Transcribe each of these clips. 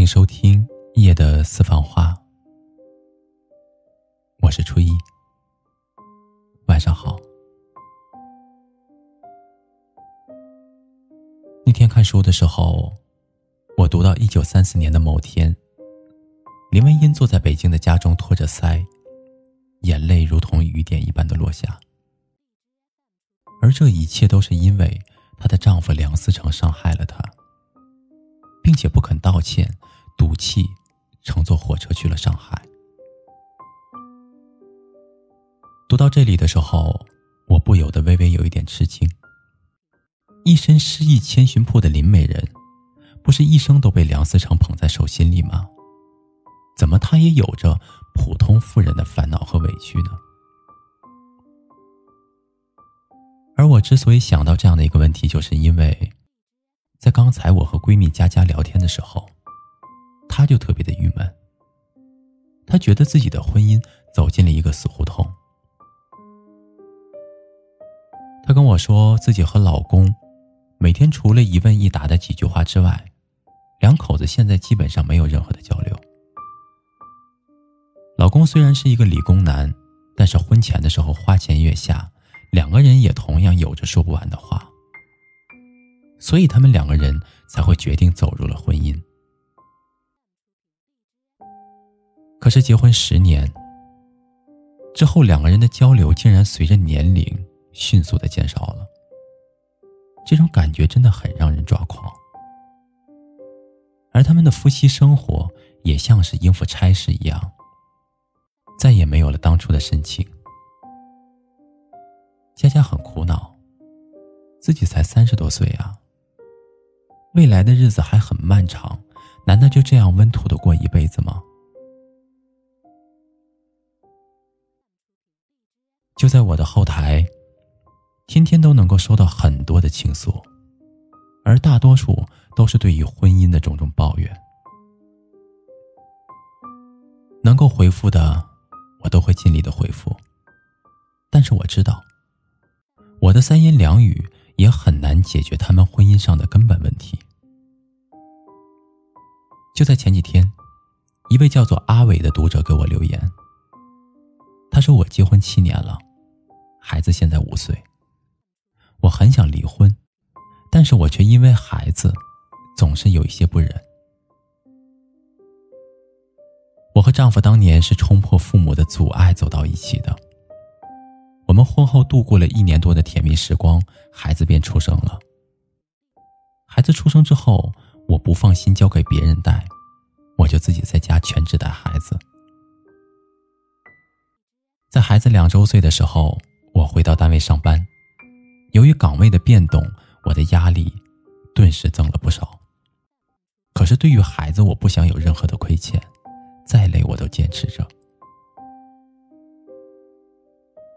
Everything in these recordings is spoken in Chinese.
迎收听夜的私房话，我是初一，晚上好。那天看书的时候，我读到一九三四年的某天，林文英坐在北京的家中，托着腮，眼泪如同雨点一般的落下，而这一切都是因为她的丈夫梁思成伤害了她。并且不肯道歉，赌气乘坐火车去了上海。读到这里的时候，我不由得微微有一点吃惊。一身诗意千寻瀑的林美人，不是一生都被梁思成捧在手心里吗？怎么她也有着普通妇人的烦恼和委屈呢？而我之所以想到这样的一个问题，就是因为。在刚才我和闺蜜佳佳聊天的时候，她就特别的郁闷。她觉得自己的婚姻走进了一个死胡同。她跟我说，自己和老公每天除了一问一答的几句话之外，两口子现在基本上没有任何的交流。老公虽然是一个理工男，但是婚前的时候花前月下，两个人也同样有着说不完的话。所以他们两个人才会决定走入了婚姻。可是结婚十年之后，两个人的交流竟然随着年龄迅速的减少了。这种感觉真的很让人抓狂。而他们的夫妻生活也像是应付差事一样，再也没有了当初的深情。佳佳很苦恼，自己才三十多岁啊。未来的日子还很漫长，难道就这样温土的过一辈子吗？就在我的后台，天天都能够收到很多的倾诉，而大多数都是对于婚姻的种种抱怨。能够回复的，我都会尽力的回复。但是我知道，我的三言两语。也很难解决他们婚姻上的根本问题。就在前几天，一位叫做阿伟的读者给我留言，他说：“我结婚七年了，孩子现在五岁，我很想离婚，但是我却因为孩子，总是有一些不忍。我和丈夫当年是冲破父母的阻碍走到一起的。”我们婚后度过了一年多的甜蜜时光，孩子便出生了。孩子出生之后，我不放心交给别人带，我就自己在家全职带孩子。在孩子两周岁的时候，我回到单位上班，由于岗位的变动，我的压力顿时增了不少。可是对于孩子，我不想有任何的亏欠，再累我都坚持着。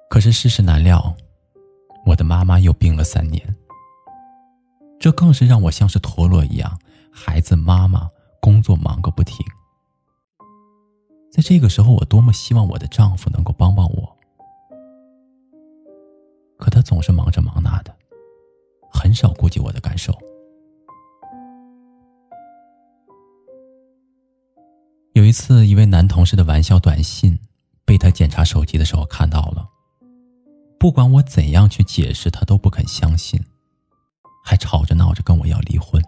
可是世事难料，我的妈妈又病了三年。这更是让我像是陀螺一样，孩子、妈妈、工作忙个不停。在这个时候，我多么希望我的丈夫能够帮帮我，可他总是忙着忙那的，很少顾及我的感受。有一次，一位男同事的玩笑短信被他检查手机的时候看到了。不管我怎样去解释，他都不肯相信，还吵着闹着跟我要离婚。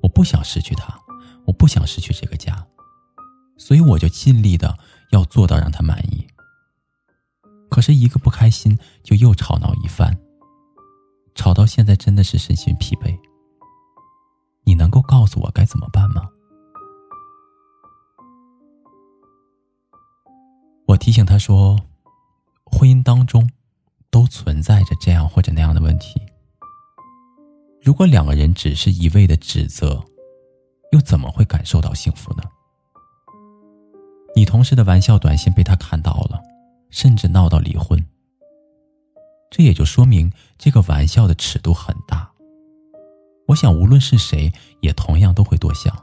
我不想失去他，我不想失去这个家，所以我就尽力的要做到让他满意。可是，一个不开心就又吵闹一番，吵到现在真的是身心疲惫。你能够告诉我该怎么办吗？我提醒他说。婚姻当中，都存在着这样或者那样的问题。如果两个人只是一味的指责，又怎么会感受到幸福呢？你同事的玩笑短信被他看到了，甚至闹到离婚。这也就说明这个玩笑的尺度很大。我想，无论是谁，也同样都会多想。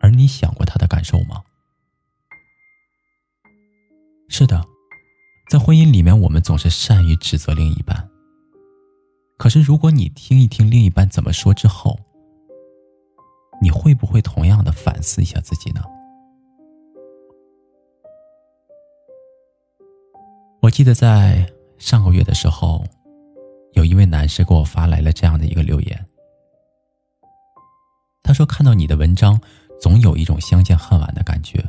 而你想过他的感受吗？是的。在婚姻里面，我们总是善于指责另一半。可是，如果你听一听另一半怎么说之后，你会不会同样的反思一下自己呢？我记得在上个月的时候，有一位男士给我发来了这样的一个留言。他说：“看到你的文章，总有一种相见恨晚的感觉。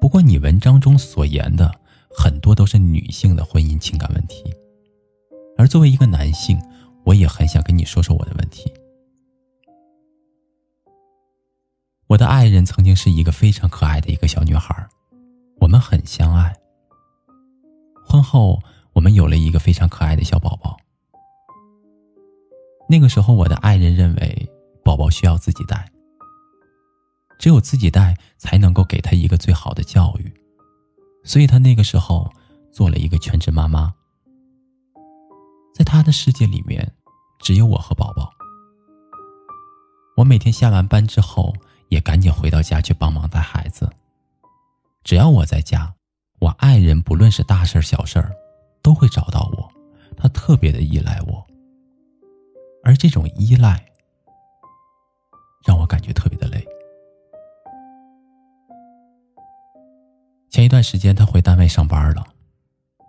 不过，你文章中所言的很多都是女性的婚姻情感问题，而作为一个男性，我也很想跟你说说我的问题。我的爱人曾经是一个非常可爱的一个小女孩，我们很相爱。婚后，我们有了一个非常可爱的小宝宝。那个时候，我的爱人认为。”宝宝需要自己带，只有自己带才能够给他一个最好的教育，所以他那个时候做了一个全职妈妈。在他的世界里面，只有我和宝宝。我每天下完班之后，也赶紧回到家去帮忙带孩子。只要我在家，我爱人不论是大事小事都会找到我，他特别的依赖我，而这种依赖。让我感觉特别的累。前一段时间，他回单位上班了，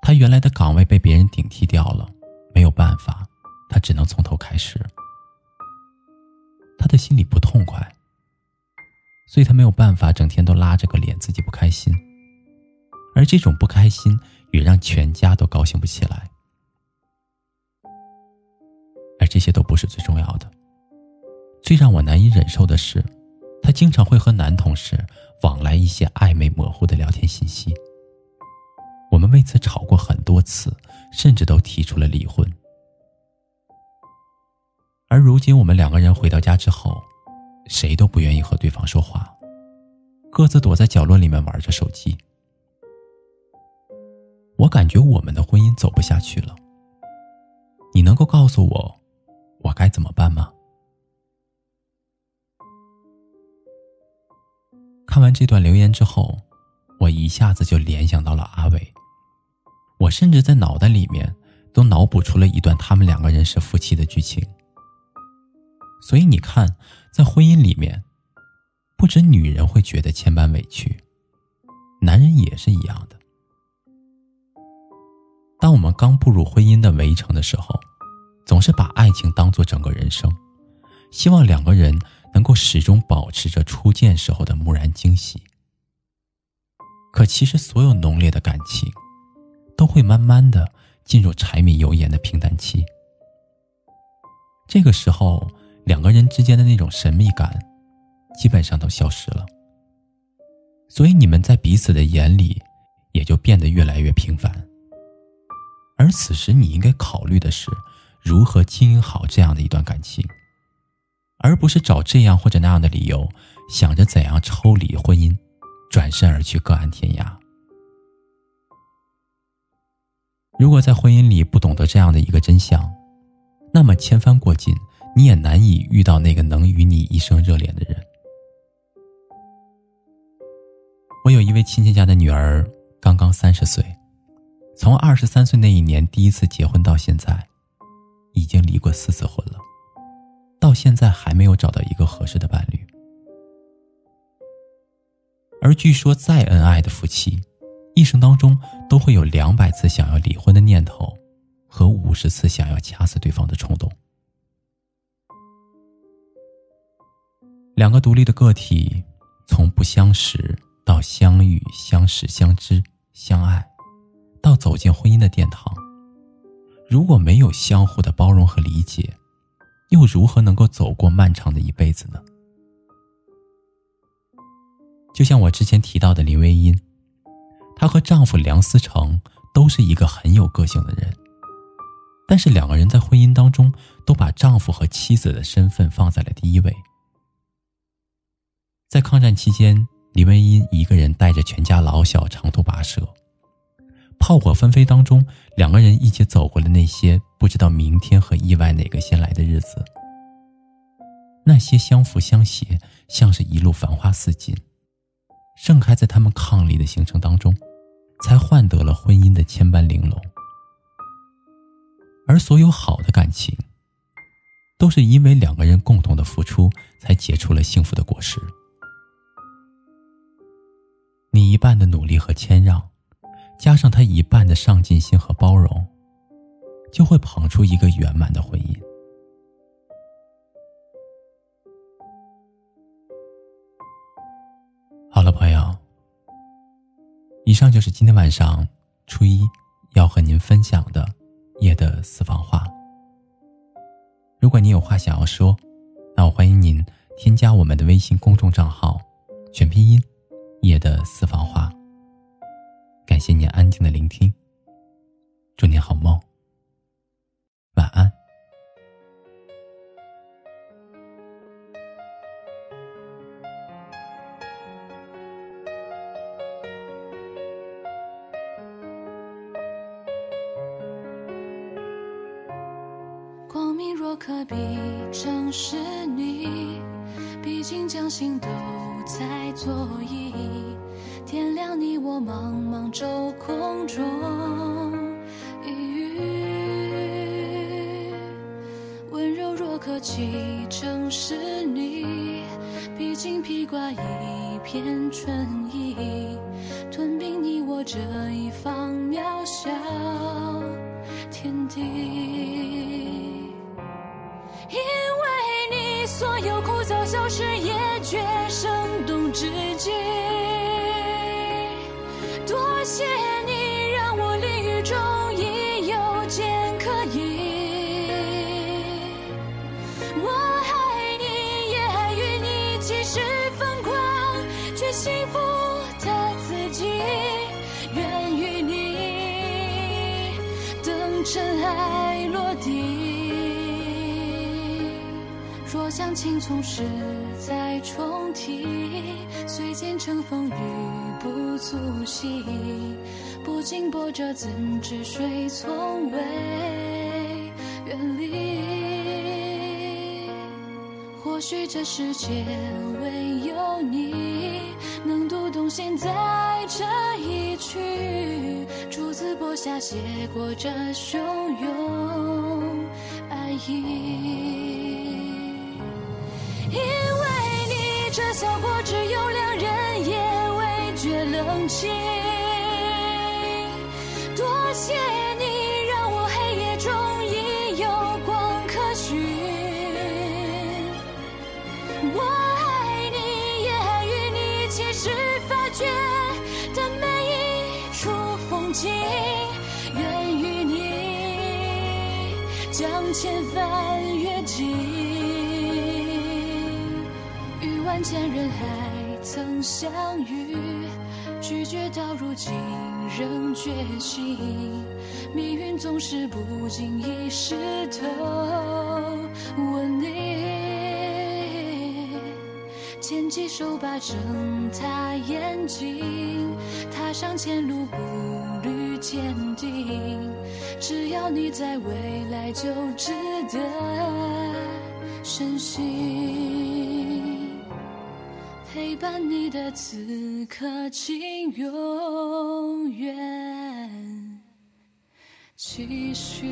他原来的岗位被别人顶替掉了，没有办法，他只能从头开始。他的心里不痛快，所以他没有办法整天都拉着个脸，自己不开心，而这种不开心也让全家都高兴不起来，而这些都不是最重要的。最让我难以忍受的是，他经常会和男同事往来一些暧昧模糊的聊天信息。我们为此吵过很多次，甚至都提出了离婚。而如今，我们两个人回到家之后，谁都不愿意和对方说话，各自躲在角落里面玩着手机。我感觉我们的婚姻走不下去了。你能够告诉我，我该怎么办吗？看完这段留言之后，我一下子就联想到了阿伟。我甚至在脑袋里面都脑补出了一段他们两个人是夫妻的剧情。所以你看，在婚姻里面，不止女人会觉得千般委屈，男人也是一样的。当我们刚步入婚姻的围城的时候，总是把爱情当做整个人生，希望两个人。能够始终保持着初见时候的木然惊喜，可其实所有浓烈的感情，都会慢慢的进入柴米油盐的平淡期。这个时候，两个人之间的那种神秘感，基本上都消失了。所以你们在彼此的眼里，也就变得越来越平凡。而此时，你应该考虑的是，如何经营好这样的一段感情。而不是找这样或者那样的理由，想着怎样抽离婚姻，转身而去各安天涯。如果在婚姻里不懂得这样的一个真相，那么千帆过尽，你也难以遇到那个能与你一生热恋的人。我有一位亲戚家的女儿，刚刚三十岁，从二十三岁那一年第一次结婚到现在，已经离过四次婚了。到现在还没有找到一个合适的伴侣，而据说再恩爱的夫妻，一生当中都会有两百次想要离婚的念头，和五十次想要掐死对方的冲动。两个独立的个体，从不相识到相遇、相识、相知、相爱，走进婚姻的殿堂，如果没有相互的包容和理解。又如何能够走过漫长的一辈子呢？就像我之前提到的林徽因，她和丈夫梁思成都是一个很有个性的人，但是两个人在婚姻当中都把丈夫和妻子的身份放在了第一位。在抗战期间，林徽因一个人带着全家老小长途跋涉。炮火纷飞当中，两个人一起走过了那些不知道明天和意外哪个先来的日子。那些相扶相携，像是一路繁花似锦，盛开在他们伉俪的行程当中，才换得了婚姻的千般玲珑。而所有好的感情，都是因为两个人共同的付出，才结出了幸福的果实。你一半的努力和谦让，加上他一半的上进心和包容，就会捧出一个圆满的婚姻。好了，朋友，以上就是今天晚上初一要和您分享的夜的私房话。如果你有话想要说，那我欢迎您添加我们的微信公众账号，全拼音夜的私房话。感谢您安静的聆听，祝您好梦，晚安。光明若可比，正是你。毕竟将心都在左右，点亮你我茫茫周空中一隅。温柔若可及，正是你。披荆披挂一片春意，吞并你我这一方渺小天地。因为你所有枯燥小事也觉生动至极，谢你让我淋雨中亦有剑可以。我爱你，也爱与你，即使疯狂，却幸福的自己。愿与你等尘埃落地。若将青葱时再重提，虽见乘风雨不足惜，不经波折怎知水从未远离？或许这世间唯有你能读懂现在这一曲，朱子播下写过这汹涌爱意。因为你，这小国只有两，觉冷清。多谢你，让我黑夜中亦有光可寻。我爱你，也爱与你，其实发觉的每一处风景，愿与你将千帆越尽。于万千人海曾相遇，拒绝到如今仍觉醒。命运总是不经意湿透吻你，牵起手把睁大眼睛，踏上前路步履坚定。只要你在，未来就值得深信。陪伴你的此刻，请永远继续。